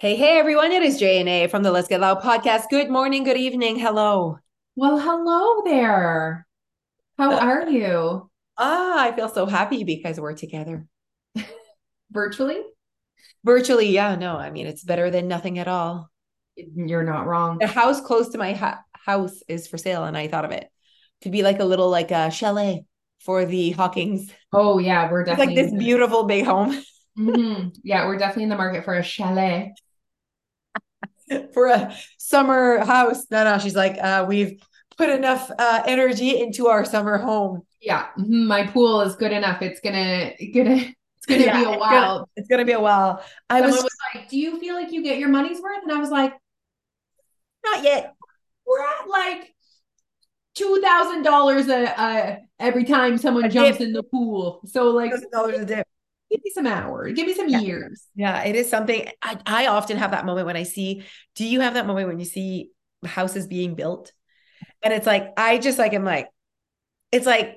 Hey, hey, everyone. It is J and A from the Let's Get Loud podcast. Good morning, good evening. Hello. Well, hello there. How are you? Ah, I feel so happy because we're together. Virtually? Virtually, yeah, no, I mean, it's better than nothing at all. You're not wrong. The house close to my ha- house is for sale, and I thought of it to be like a little like a chalet for the Hawkings. Oh, yeah, we're It's like this beautiful big home Mhm. Yeah, we're definitely in the market for a chalet. for a summer house. No, no, she's like, uh, we've put enough uh, energy into our summer home. Yeah, mhm, my pool is good enough. It's gonna gonna it's gonna Yeah, be it's a gonna- while. It's gonna be a while. I was was like, "Do you feel like you get your money's worth?" And I was like, not yet. "We're at like two thousand dollars a a every time someone A jumps dip. in the pool." So like, Thousand dollars a dip. Give me some hours, give me some Yeah. years. Yeah, it is something. I, I often have that moment when I see, do you have that moment when you see houses being built? And it's like, I just like, am like, it's like,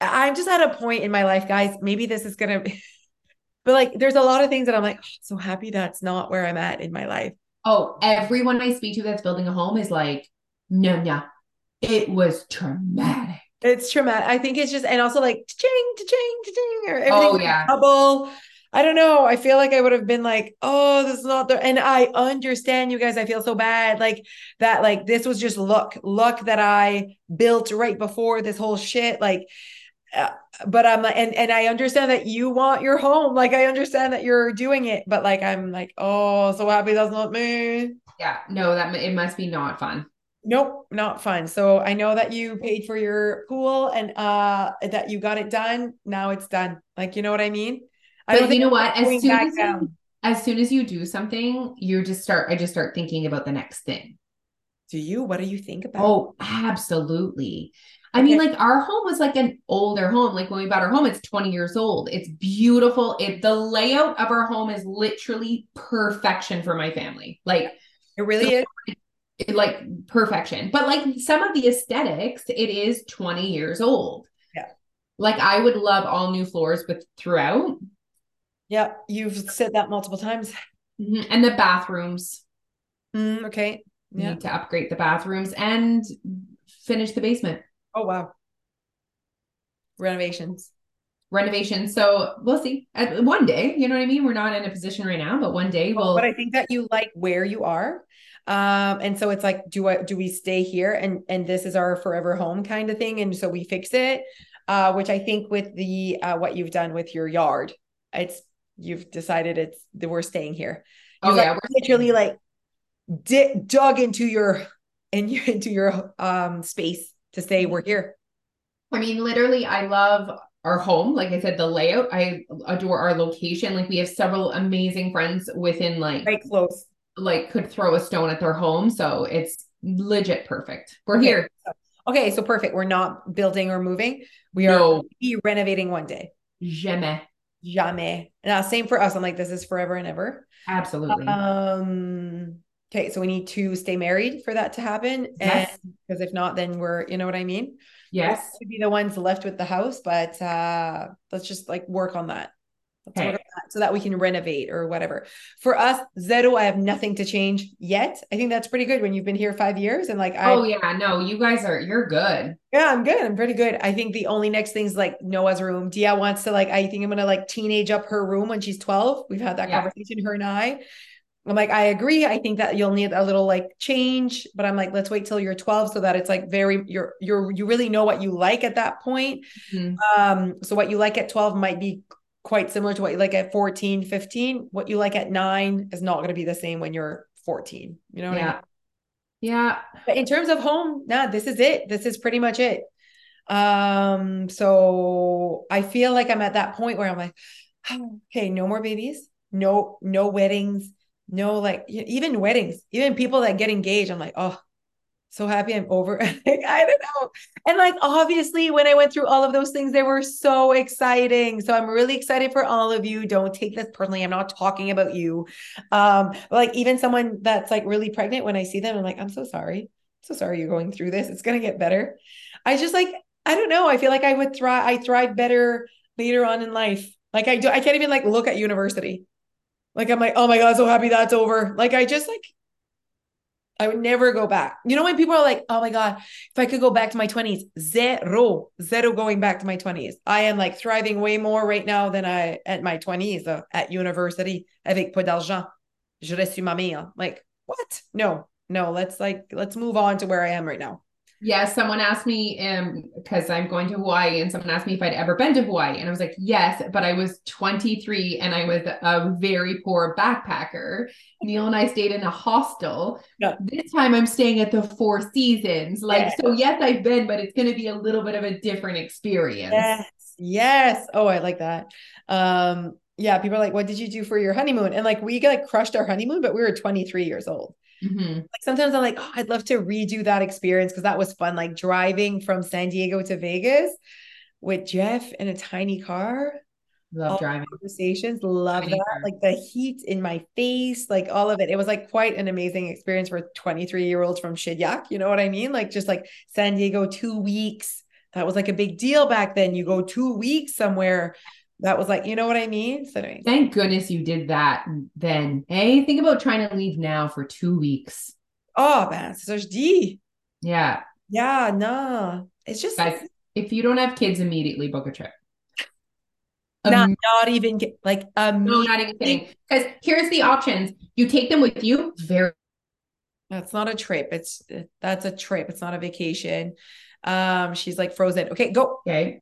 I'm just at a point in my life, guys. Maybe this is going to, but like, there's a lot of things that I'm like, "Oh, so happy that's not where I'm at in my life. Oh, everyone I speak to that's building a home is like, no, no, it was traumatic. It's traumatic. I think it's just, and also like, ching, ching, ching, or Oh, everything yeah. double. I don't know. I feel like I would have been like, oh, this is not the, and I understand you guys. I feel so bad. Like that, like this was just luck, luck that I built right before this whole shit. Like, uh, but I'm like, and, and I understand that you want your home. Like, I understand that you're doing it, but like, I'm like, oh, so happy that's not me. Yeah, no, that it must be not fun. Nope, not fun. So I know that you paid for your pool and uh that you got it done. Now it's done. Like, you know what I mean? I But you know what? As soon as you, as soon as you do something, you just start. I just start thinking about the next thing. Do you? What do you think about? Oh, absolutely. I mean, Okay. like our home was like an older home. Like when we bought our home, it's 20 years old. It's beautiful. It the layout of our home is literally perfection for my family. Like it really is. It- like perfection. But like some of the aesthetics, it is 20 years old. Yeah. Like I would love all new floors with throughout. Yeah, you've said that multiple times. Mhm. And the bathrooms. Mm, okay. Yeah. Need to upgrade the bathrooms and finish the basement. Oh wow. Renovations. Renovation. So we'll see. At one day, you know what I mean? We're not in a position right now, but one day we'll But I think that you like where you are. Um, and so it's like, do I do we stay here and and this is our forever home kind of thing? And so we fix it. Uh, which I think with the uh what you've done with your yard, it's you've decided it's that we're staying here. Oh, You've yeah, like, we're literally like di- dug into your in your into your um space to say we're here. I mean, literally, I love our home. Like I said, the layout. I adore our location. Like we have several amazing friends within like Right close. Like could throw a stone at their home. So it's legit perfect. We're Okay. here. Okay, so perfect. We're not building or moving. We are No, renovating one day. jamais. Jamais. Now, same for us. I'm like, this is forever and ever. Absolutely. Um, okay, so we need to stay married for that to happen. Yes. And because if not, then we're, you know what I mean? yes. We'll be the ones left with the house, but uh let's just like work on that. Okay. that so that we can renovate or whatever. For us, zero, I have nothing to change yet. I think that's pretty good when you've been here five years and like I Oh yeah. No, you guys are. You're good. Yeah, I'm good. I'm pretty good. I think the only next thing is like Noah's room. Dia wants to like, I think I'm gonna like teenage up her room when she's 12. We've had that Yeah. conversation, her and I. I'm like, I agree. I think that you'll need a little like change, but I'm like, let's wait till you're 12 so that it's like very you're you're you really know what you like at that point. Mhm. Um, so what you like at 12 might be quite similar to what you like at 14, 15. What you like at nine is not gonna be the same when you're 14. You know what I mean? Yeah. Yeah. But in terms of home, nah, this is it. This is pretty much it. Um, so I feel like I'm at that point where I'm like, okay, no more babies, no, no weddings, no like even weddings, even people that get engaged. I'm like, oh, so happy I'm over. Like, I don't know. And like obviously when I went through all of those things, they were so exciting. So I'm really excited for all of you. Don't take this personally. I'm not talking about you. Um, like even someone that's like really pregnant, when I see them, I'm like, I'm so sorry. so sorry you're going through this. It's gonna get better. I just like, I don't know. I feel like I would thrive, I thrive better later on in life. Like I do, I can't even like look at university. Like I'm like, oh my god, so happy that's over. Like I just like I would never go back. You know when people are like, oh my god, if I could go back to my 20s, zero, zero going back to my 20s. I am like thriving way more right now than I at my 20s uh, at university avec peu d'argent. Je reste ma mère. Like, what? No, no, let's like let's move on to where I am right now. Yes, someone asked me um because I'm going to Hawaii and someone asked me if I'd ever been to Hawaii and I was like, "Yes, but I was 23 and I was a very poor backpacker." Neil and I stayed in a hostel. Yeah. This time I'm staying at the Four Seasons. Like Yeah. so yes, I've been, but it's going to be a little bit of a different experience. Yes. Yes. Oh, I like that. Um, yeah, people are like, what did you do for your honeymoon? And like we like crushed our honeymoon, but we were 23 years old. Mhm. Like sometimes I'm like, oh, I'd love to redo that experience because that was fun. Like driving from San Diego to Vegas with Jeff in a tiny car. Love All driving. Conversations, love Tiny that. car. Like the heat in my face, like all of it. It was like quite an amazing experience for 23 year olds from Shediac. You know what I mean? Like just like San Diego, two weeks. That was like a big deal back then. You go two weeks somewhere. That was like, you know what I mean? So anyway, Thank goodness you did that then. Hey, think about trying to leave now for 2 weeks. oh man, so D. Yeah. Yeah, no. It's just Guys, if you don't have kids immediately book a trip. not, Um, not even get, like um no, not even kidding. Because here's the options. You take them with you. Very that's not a trip. It's that's a trip. It's not a vacation. Um, she's like frozen. Okay, go. okay.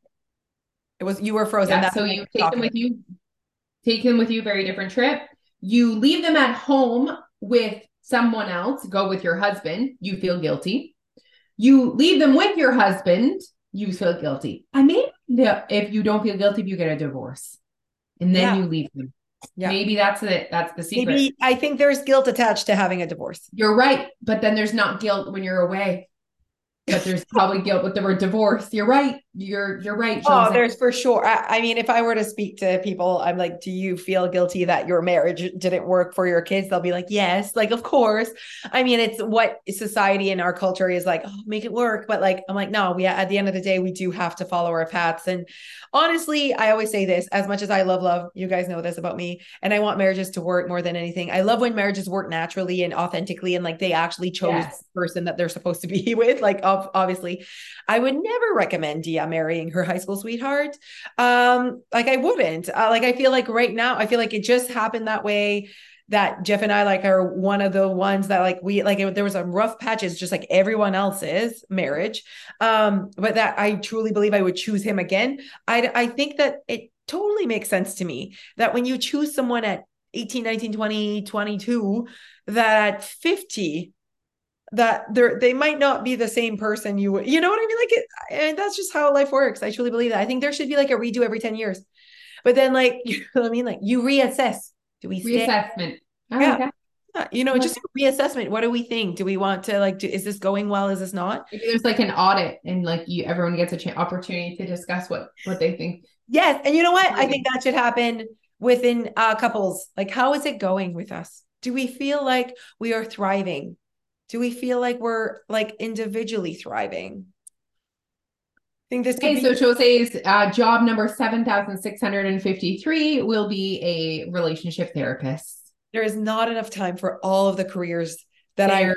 It was you were frozen. Yeah, so you take them with you. Take them with you. Very different trip. You leave them at home with someone else. Go with your husband. You feel guilty. You leave them with your husband. You feel guilty. I mean, if you don't feel guilty, if you get a divorce, and then Yeah. you leave them. Yeah. Maybe that's it. That's the secret. Maybe I think there's guilt attached to having a divorce. You're right, but then there's not guilt when you're away. But there's probably guilt with the word divorce. You're right. You're you're right. Oh, there's for sure. I, I mean, if I were to speak to people, I'm like, do you feel guilty that your marriage didn't work for your kids? They'll be like, yes, like, of course. I mean, it's what society and our culture is like, oh, make it work. But like, I'm like, no, we at the end of the day, we do have to follow our paths. And honestly, I always say this as much as I love love, you guys know this about me, and I want marriages to work more than anything. I love when marriages work naturally and authentically and like they actually chose Yes. the person that they're supposed to be with. Like, obviously, I would never recommend Marrying her high school sweetheart. Um, like I wouldn't. Uh, like I feel like right now, I feel like it just happened that way. That Jeff and I like are one of the ones that like we like it, there was some rough patches, just like everyone else's marriage. Um, but that I truly believe I would choose him again. I I think that it totally makes sense to me that when you choose someone at 18, 19, 20, 22, that at 50, that they're they might not be the same person you would you know what I mean? Like it and that's just how life works. I truly believe that. I think there should be like a redo every 10 years. But then like you know what I mean? Like you reassess. Do we stay reassessment. I Yeah. Yeah, you know just reassessment. What do we think? Do we want to like do, is this going well? Is this not? Maybe there's like an audit, and like you, everyone gets a ch- opportunity to discuss what what they think. yes and you know what? I think that should happen within uh couples. Like how is it going with us? Do we feel like we are thriving do we feel like we're like individually thriving I think this Okay, be so Jose's uh, job number seven thousand six hundred and fifty-three will be a relationship therapist. there is not enough time for all of the careers that I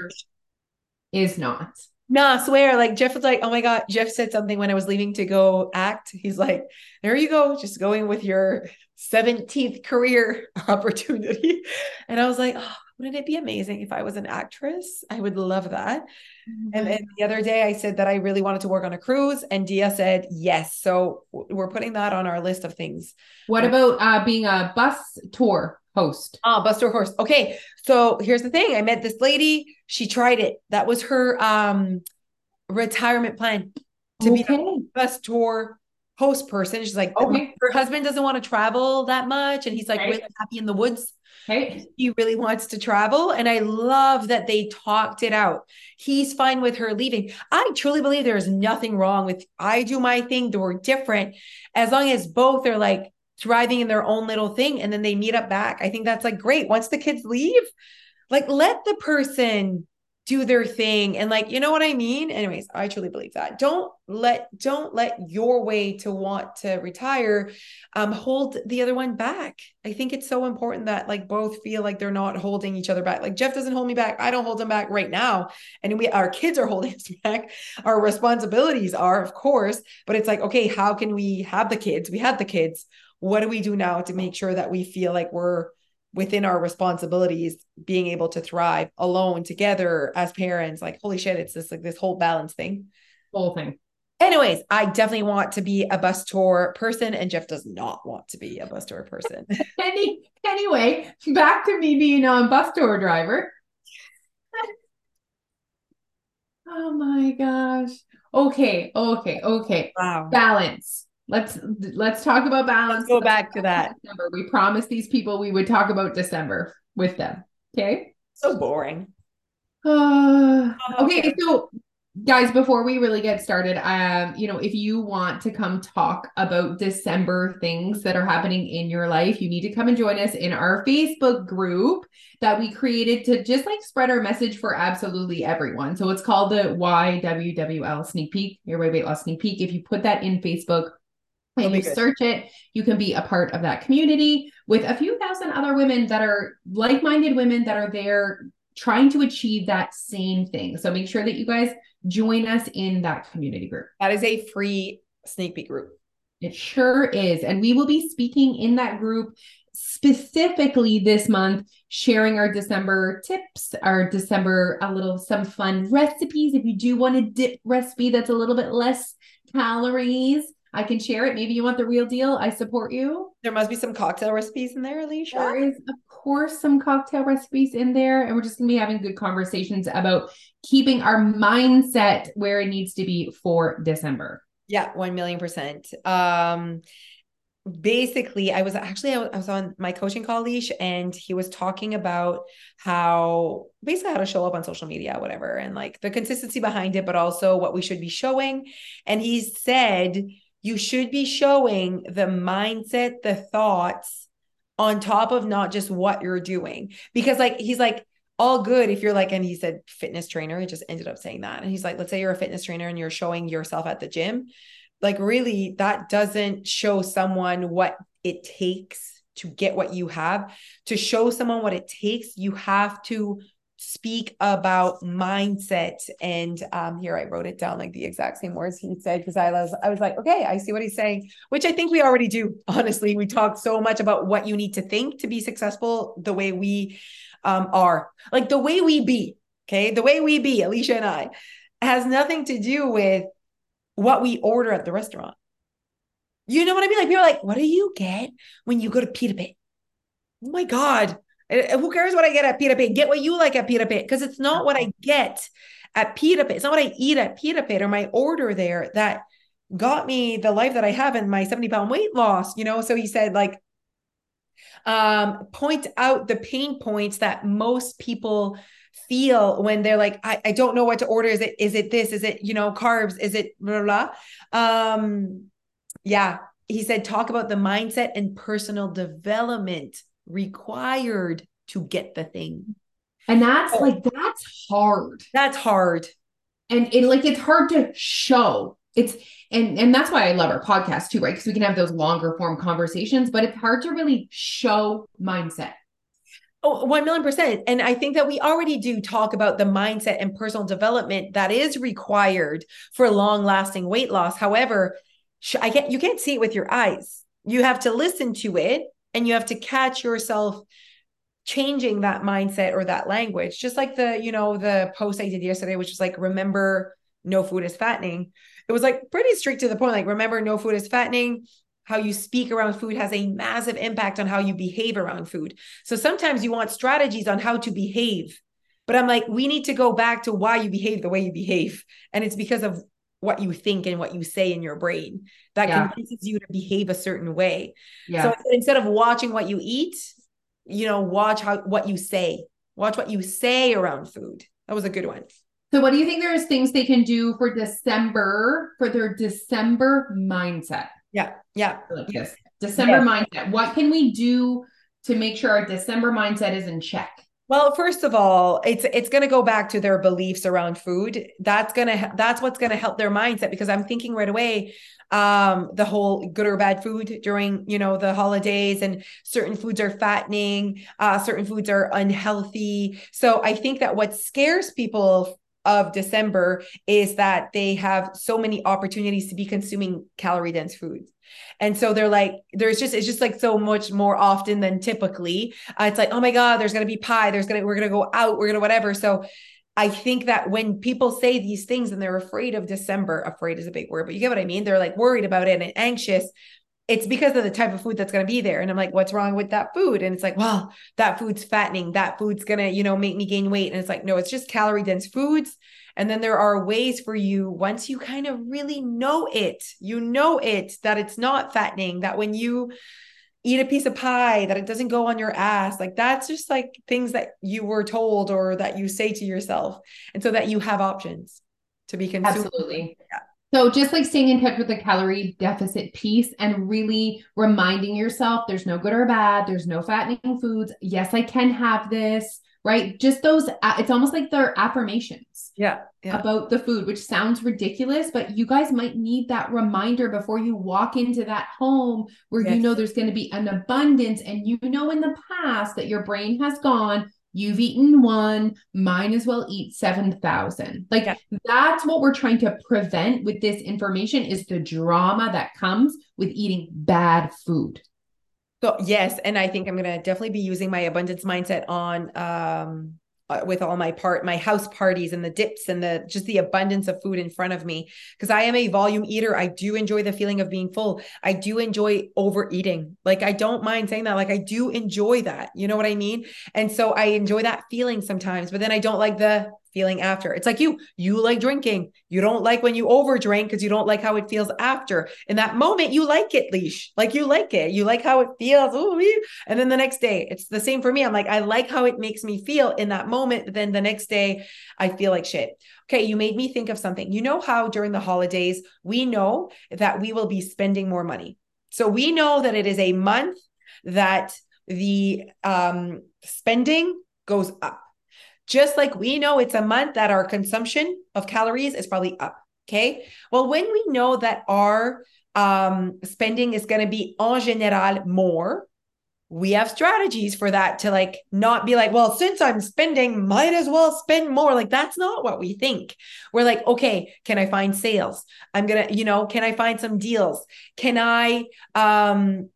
is not. Nah, I swear. Like Jeff was like, oh my God. Jeff said something when I was leaving to go act. He's like, there you go, just going with your 17th career opportunity. And I was like, oh, wouldn't it be amazing if I was an actress? I would love that. And then the other day I said that I really wanted to work on a cruise, and Dia said yes. So we're putting that on our list of things. What about uh, being a bus tour host? Ah, Buster Horse. Okay. So here's the thing. I met this lady. She tried it. That was her um retirement plan to be okay. a bus tour host person. She's like, Okay. her husband doesn't want to travel that much. And he's like Right. really happy in the woods. Okay. He really wants to travel. And I love that they talked it out. He's fine with her leaving. I truly believe there is nothing wrong with I do my thing, we're different. As long as both are like thriving in their own little thing and then they meet up back. I think that's like great. Once the kids leave, like let the person do their thing. And like you know what i mean? Anyways i truly believe that. Don't let don't let your way to want to retire um hold the other one back. I think it's so important that like both feel like they're not holding each other back. Like jeff doesn't hold me back. I don't hold him back right now. And we our kids are holding us back. Our responsibilities are of course. But it's like okay how can we have the kids? We have the kids. What do we do now to make sure that we feel like we're within our responsibilities being able to thrive alone together as parents like holy shit it's this like this whole balance thing. Whole thing. Anyways i definitely want to be a bus tour person and jeff does not want to be a bus tour person. Any, anyway back to me being a bus tour driver. Oh my gosh. Okay okay okay. Wow. Balance Let's let's talk about balance. Let's go back to that. December. We promised these people we would talk about December with them. Okay. So boring. Uh, okay, so guys, before we really get started, um, you know, if you want to come talk about December things that are happening in your life, you need to come and join us in our Facebook group that we created to just like spread our message for absolutely everyone. So it's called the YWWL Sneak Peek, Your Weight Loss Sneak Peek. If you put that in Facebook, and you good. search it, you can be a part of that community with a few thousand other women that are like minded women that are there trying to achieve that same thing. So make sure that you guys join us in that community group. That is a free sneak peek group. It sure is. And we will be speaking in that group specifically this month, sharing our December tips, our December, a little, some fun recipes. If you do want a dip recipe that's a little bit less calories, I can share it. Maybe you want the real deal. I support you. There must be some cocktail recipes in there, Alicia. There is, of course, some cocktail recipes in there. And we're just going to be having good conversations about keeping our mindset where it needs to be for December. Yeah, 1 million percent. Um, basically i was actually i was on my coaching call leash and he was talking about how basically how to show up on social media whatever and like the consistency behind it but also what we should be showing and he said you should be showing the mindset, the thoughts on top of not just what you're doing. Because, like, he's like, all good if you're like, and he said fitness trainer, he just ended up saying that. And he's like, let's say you're a fitness trainer and you're showing yourself at the gym. Like, really, that doesn't show someone what it takes to get what you have. To show someone what it takes, you have to speak about mindset. And um here i wrote it down like the exact same words he said because i was i was like okay i see what he's saying which i think we already do honestly. We talk so much about what you need to think to be successful the way we um are. Like the way we be okay? The way we be alicia and i has nothing to do with what we order at the restaurant. You know what i mean? Like people are like what do you get when you go to pita pit oh my god who cares what I get at Pita Pit? Get what you like at Pita Pit because it's not what I get at Pita Pit. It's not what I eat at Pita Pit or my order there that got me the life that I have and my 70 pound weight loss, you know? So he said, like, um, point out the pain points that most people feel when they're like, I, I don't know what to order. Is it, is it this? Is it, you know, carbs? Is it blah, blah, blah? Um, yeah. He said, talk about the mindset and personal development required to get the thing. And that's oh. like that's hard. That's hard. And it like it's hard to show. It's and and that's why I love our podcast too, right? Because we can have those longer form conversations, but it's hard to really show mindset. Oh, 1 million percent. And I think that we already do talk about the mindset and personal development that is required for long lasting weight loss. However, I can't, you can't see it with your eyes. You have to listen to it and you have to catch yourself changing that mindset or that language just like the you know the post i did yesterday which was like remember no food is fattening. It was like pretty strict to the point like remember no food is fattening. How you speak around food has a massive impact on how you behave around food. So sometimes you want strategies on how to behave but i'm like we need to go back to why you behave the way you behave. And it's because of what you think and what you say in your brain that yeah. convinces you to behave a certain way. Yeah. So instead of watching what you eat, you know, watch how what you say. Watch what you say around food. That was a good one. So what do you think there's things they can do for December for their December mindset? Yeah. Yeah. Like this. December yeah. mindset. What can we do to make sure our December mindset is in check? Well, first of all, it's it's going to go back to their beliefs around food. That's going to that's what's going to help their mindset because I'm thinking right away um the whole good or bad food during, you know, the holidays and certain foods are fattening, uh certain foods are unhealthy. So I think that what scares people of December is that they have so many opportunities to be consuming calorie dense foods. And so they're like, there's just, it's just like so much more often than typically. Uh, it's like, oh my God, there's going to be pie. There's going to, we're going to go out. We're going to whatever. So I think that when people say these things and they're afraid of December, afraid is a big word, but you get what I mean? They're like worried about it and anxious. It's because of the type of food that's going to be there. And I'm like, what's wrong with that food? And it's like, well, that food's fattening. That food's going to, you know, make me gain weight. And it's like, no, it's just calorie dense foods and then there are ways for you once you kind of really know it, you know it that it's not fattening, that when you eat a piece of pie that it doesn't go on your ass like that's just like things that you were told or that you say to yourself and so that you have options to be consumed absolutely yeah. so just like staying in touch with the calorie deficit piece and really reminding yourself there's no good or bad there's no fattening foods yes i can have this right? Just those, uh, it's almost like they're affirmations. Yeah, yeah. About the food, which sounds ridiculous, but you guys might need that reminder before you walk into that home where yes. you know there's going to be an abundance and you know in the past that your brain has gone, you've eaten one, might as well eat 7,000. Like yeah. that's what we're trying to prevent with this information is the drama that comes with eating bad food. So yes, and I think I'm gonna definitely be using my abundance mindset on um uh, with all my part my house parties and the dips and the just the abundance of food in front of me because I am a volume eater. I do enjoy the feeling of being full. I do enjoy overeating. Like I don't mind saying that. Like I do enjoy that. You know what I mean? And so I enjoy that feeling sometimes, but then I don't like the feeling after. It's like you, you like drinking. You don't like when you overdrink because you don't like how it feels after. In that moment, you like it, leash. Like you like it. You like how it feels. Ooh, and then the next day, it's the same for me. I'm like, I like how it makes me feel in that moment. But then the next day, I feel like shit. Okay, you made me think of something. You know how during the holidays, we know that we will be spending more money. So we know that it is a month that the um, spending goes up just like we know it's a month that our consumption of calories is probably up. Okay. Well, when we know that our um, spending is going to be en general more, we have strategies for that to like not be like, well, since I'm spending, might as well spend more. Like that's not what we think. We're like, okay, can I find sales? I'm gonna, you know, can I find some deals? Can I um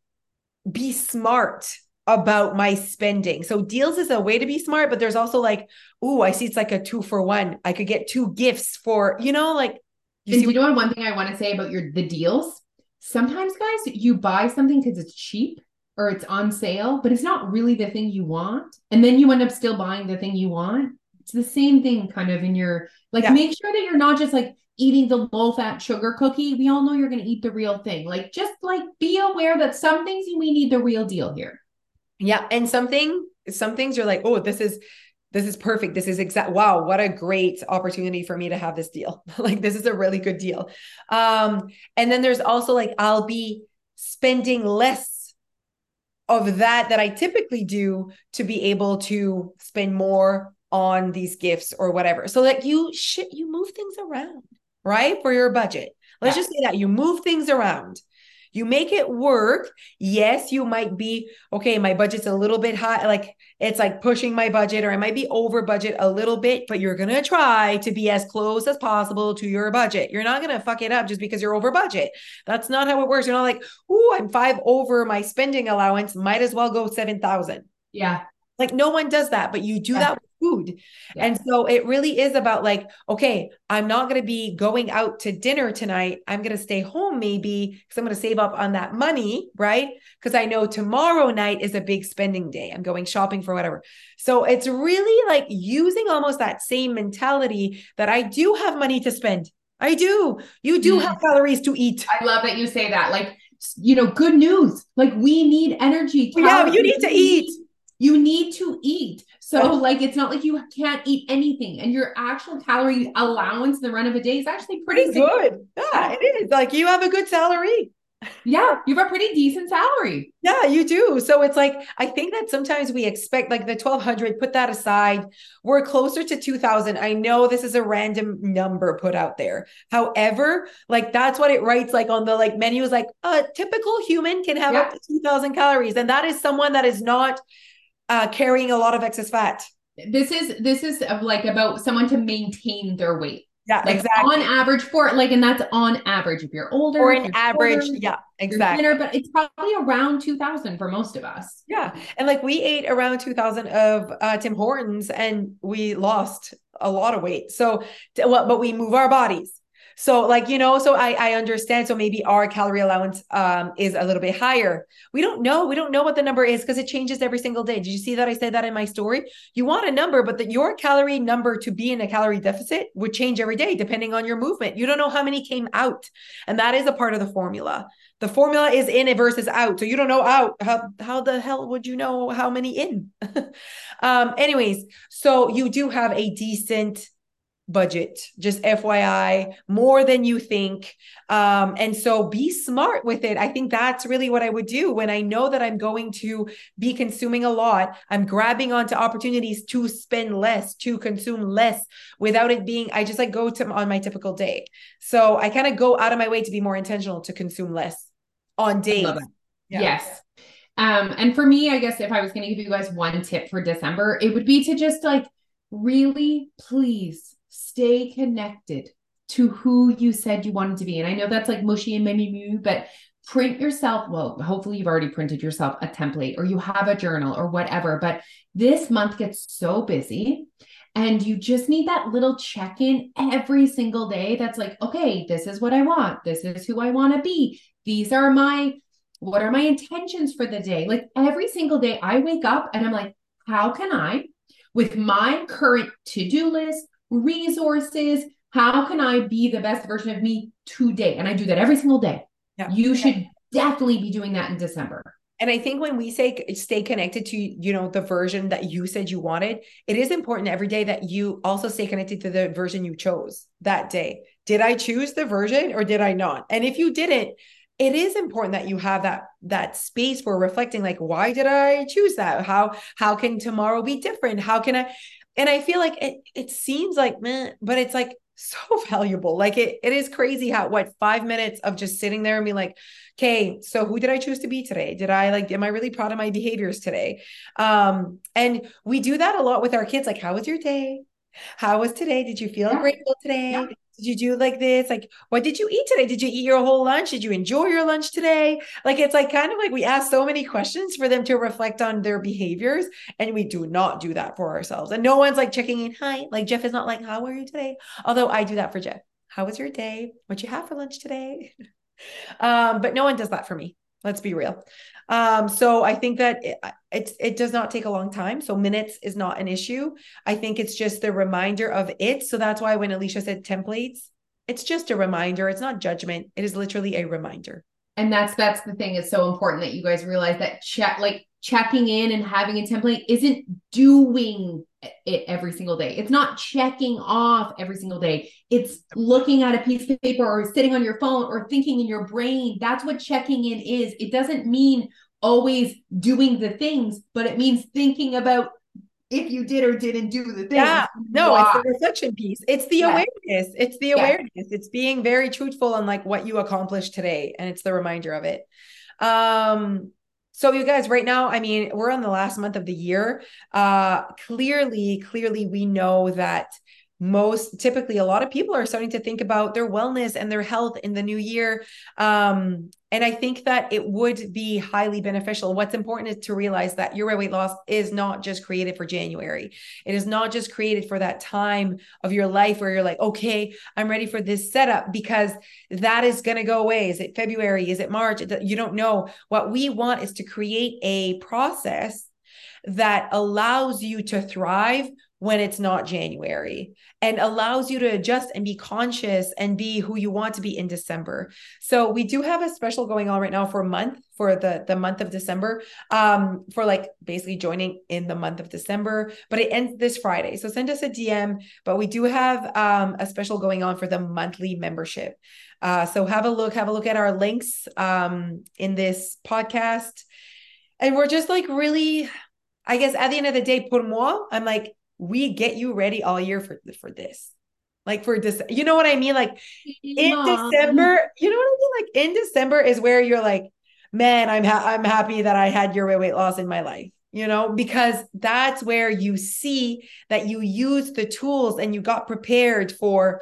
be smart about my spending. So deals is a way to be smart, but there's also like, oh, I see it's like a two for one. I could get two gifts for, you know, like you, and you know one thing I want to say about your the deals? Sometimes guys, you buy something because it's cheap or it's on sale, but it's not really the thing you want. And then you end up still buying the thing you want. It's the same thing kind of in your like yeah. make sure that you're not just like eating the low fat sugar cookie. We all know you're going to eat the real thing. Like just like be aware that some things we need the real deal here. Yeah. And something, some things you're like, oh, this is this is perfect. This is exact. Wow, what a great opportunity for me to have this deal. like this is a really good deal. Um, and then there's also like I'll be spending less of that that I typically do to be able to spend more on these gifts or whatever. So like you shit, you move things around, right? For your budget. Let's yeah. just say that you move things around. You make it work. Yes, you might be, okay, my budget's a little bit high. Like it's like pushing my budget, or I might be over budget a little bit, but you're going to try to be as close as possible to your budget. You're not going to fuck it up just because you're over budget. That's not how it works. You're not like, oh, I'm five over my spending allowance. Might as well go 7,000. Yeah. Like no one does that, but you do yeah. that food. Yeah. And so it really is about like, okay, I'm not going to be going out to dinner tonight. I'm going to stay home maybe because I'm going to save up on that money, right? Because I know tomorrow night is a big spending day. I'm going shopping for whatever. So it's really like using almost that same mentality that I do have money to spend. I do. You do mm. have calories to eat. I love that you say that. Like, you know, good news. Like we need energy. Yeah, you need to eat. You need to eat. So, like, it's not like you can't eat anything, and your actual calorie allowance the run of a day is actually pretty good. Yeah, it is. Like, you have a good salary. Yeah, you have a pretty decent salary. Yeah, you do. So it's like I think that sometimes we expect like the 1200 put that aside. We're closer to 2000. I know this is a random number put out there. However, like that's what it writes like on the like menu is like a typical human can have yeah. up to 2000 calories and that is someone that is not uh carrying a lot of excess fat. This is this is of like about someone to maintain their weight. Yeah, like exactly. On average for like, and that's on average. If you're older, or an average, shorter, yeah, exactly. Thinner, but it's probably around 2000 for most of us. Yeah. And like we ate around 2000 of uh, Tim Hortons and we lost a lot of weight. So, well, but we move our bodies. So like, you know, so I, I understand. So maybe our calorie allowance um, is a little bit higher. We don't know. We don't know what the number is because it changes every single day. Did you see that? I said that in my story. You want a number, but that your calorie number to be in a calorie deficit would change every day depending on your movement. You don't know how many came out. And that is a part of the formula. The formula is in versus out. So you don't know out. How, how the hell would you know how many in? um, anyways, so you do have a decent budget just fyi more than you think. Um and so be smart with it. I think that's really what i would do when i know that i'm going to be consuming a lot. I'm grabbing onto opportunities to spend less to consume less without it being i just like go to on my typical day. So i kind of go out of my way to be more intentional to consume less on days. yeah. yes. Um and for me i guess if i was going to give you guys one tip for december it would be to just like really please stay connected to who you said you wanted to be. And I know that's like mushy and mimi but print yourself. Well, hopefully you've already printed yourself a template or you have a journal or whatever. But this month gets so busy and you just need that little check in every single day that's like, okay, this is what I want. This is who I want to be. These are my, what are my intentions for the day? Like every single day I wake up and I'm like, how can I, with my current to do list, resources. How can I be the best version of me today? And I do that every single day. Yeah. You should definitely be doing that in December. And I think when we say stay connected to, you know, the version that you said you wanted, it is important every day that you also stay connected to the version you chose that day. Did I choose the version or did I not? And if you didn't, it is important that you have that that space for reflecting like why did i choose that how how can tomorrow be different how can i and I feel like it it seems like man, but it's like so valuable. Like it it is crazy how what five minutes of just sitting there and be like, okay, so who did I choose to be today? Did I like am I really proud of my behaviors today? Um, and we do that a lot with our kids. Like, how was your day? How was today? Did you feel yeah. grateful today? Yeah. Did you do like this? Like, what did you eat today? Did you eat your whole lunch? Did you enjoy your lunch today? Like, it's like kind of like we ask so many questions for them to reflect on their behaviors, and we do not do that for ourselves. And no one's like checking in. Hi, like Jeff is not like, how are you today? Although I do that for Jeff. How was your day? What you have for lunch today? um, but no one does that for me. Let's be real. Um, so I think that it, it, it does not take a long time. So minutes is not an issue. I think it's just the reminder of it. So that's why when Alicia said templates, it's just a reminder. It's not judgment. It is literally a reminder. And that's that's the thing. It's so important that you guys realize that check like checking in and having a template isn't doing it every single day. It's not checking off every single day. It's looking at a piece of paper or sitting on your phone or thinking in your brain. That's what checking in is. It doesn't mean always doing the things, but it means thinking about if you did or didn't do the thing. Yeah, no, Why? it's the reflection piece. It's the yeah. awareness. It's the awareness. Yeah. It's being very truthful on like what you accomplished today, and it's the reminder of it. Um, so you guys, right now, I mean, we're on the last month of the year. Uh, clearly, clearly, we know that most typically a lot of people are starting to think about their wellness and their health in the new year. Um, and i think that it would be highly beneficial. What's important is to realize that your weight loss is not just created for january. It is not just created for that time of your life where you're like okay i'm ready for this setup because that is going to go away. Is it february? Is it march? You don't know. What we want is to create a process that allows you to thrive when it's not January and allows you to adjust and be conscious and be who you want to be in December. So we do have a special going on right now for a month for the the month of December um for like basically joining in the month of December but it ends this Friday. So send us a DM but we do have um a special going on for the monthly membership. Uh so have a look have a look at our links um in this podcast. And we're just like really I guess at the end of the day pour moi I'm like we get you ready all year for for this. Like for this you know what i mean? Like in Mom. december you know what i mean? Like in december is where you're like man i'm ha- i'm happy that i had your weight loss in my life you know? Because that's where you see that you use the tools and you got prepared for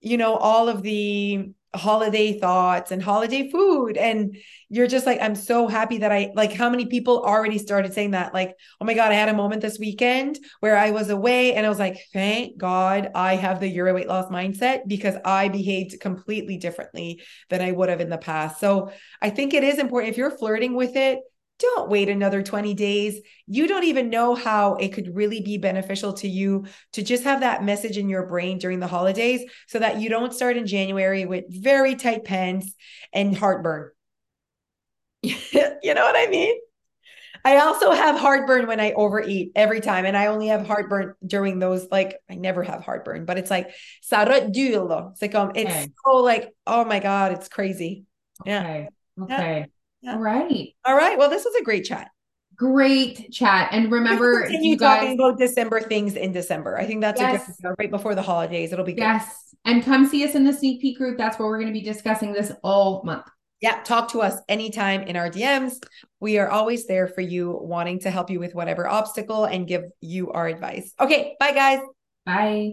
you know all of the holiday thoughts and holiday food. And you're just like i'm so happy that i like how many people already started saying that like oh my god i had a moment this weekend where i was away. And i was like thank god i have the euro weight loss mindset because i behaved completely differently than i would have in the past. So i think it is important if you're flirting with it don't wait another 20 days. You don't even know how it could really be beneficial to you to just have that message in your brain during the holidays so that you don't start in January with very tight pants and heartburn. you know what I mean? I also have heartburn when I overeat every time. And I only have heartburn during those, like, I never have heartburn, but it's like, It's like, um, it's okay. so like, oh my God, it's crazy. Okay. Yeah. Okay. Yeah. Yeah. All right. All right. Well, this was a great chat. Great chat. And remember, you guys... talking about December things in December. I think that's yes. a good right before the holidays. It'll be good. Yes. And come see us in the sneak peek group. That's where we're going to be discussing this all month. Yeah, talk to us anytime in our DMs. We are always there for you, wanting to help you with whatever obstacle and give you our advice. Okay, bye, guys. Bye.